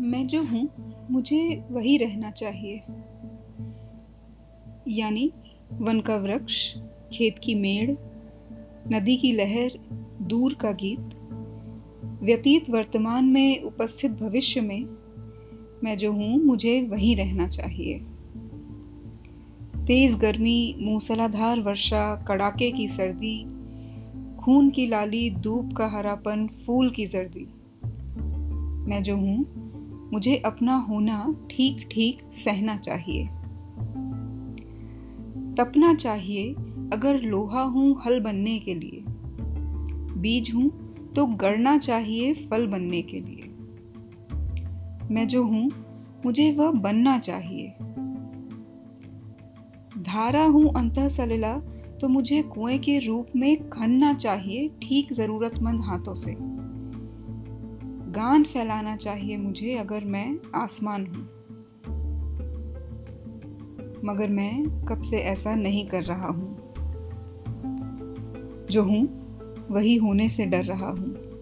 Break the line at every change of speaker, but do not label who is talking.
मैं जो हूँ, मुझे वही रहना चाहिए। यानी वन का वृक्ष, खेत की मेड़, नदी की लहर, दूर का गीत। व्यतीत वर्तमान में, उपस्थित भविष्य में, मैं जो हूँ, मुझे वहीं रहना चाहिए। तेज गर्मी, मूसलाधार वर्षा, कड़ाके की सर्दी, खून की लाली, धूप का हरापन, फूल की जर्दी। मैं जो हूँ मुझे अपना होना ठीक ठीक सहना चाहिए। तपना चाहिए अगर लोहा हूँ हल बनने के लिए। बीज हूँ तो गढ़ना चाहिए फल बनने के लिए। मैं जो हूँ, मुझे वह बनना चाहिए। धारा हूँ अंत सलिला तो मुझे कुएँ के रूप में खनना चाहिए ठीक जरूरतमंद हाथों से। गान फैलाना चाहिए मुझे अगर मैं आसमान हूँ। मगर मैं कब से ऐसा नहीं कर रहा हूँ। जो हूँ, वही होने से डर रहा हूँ।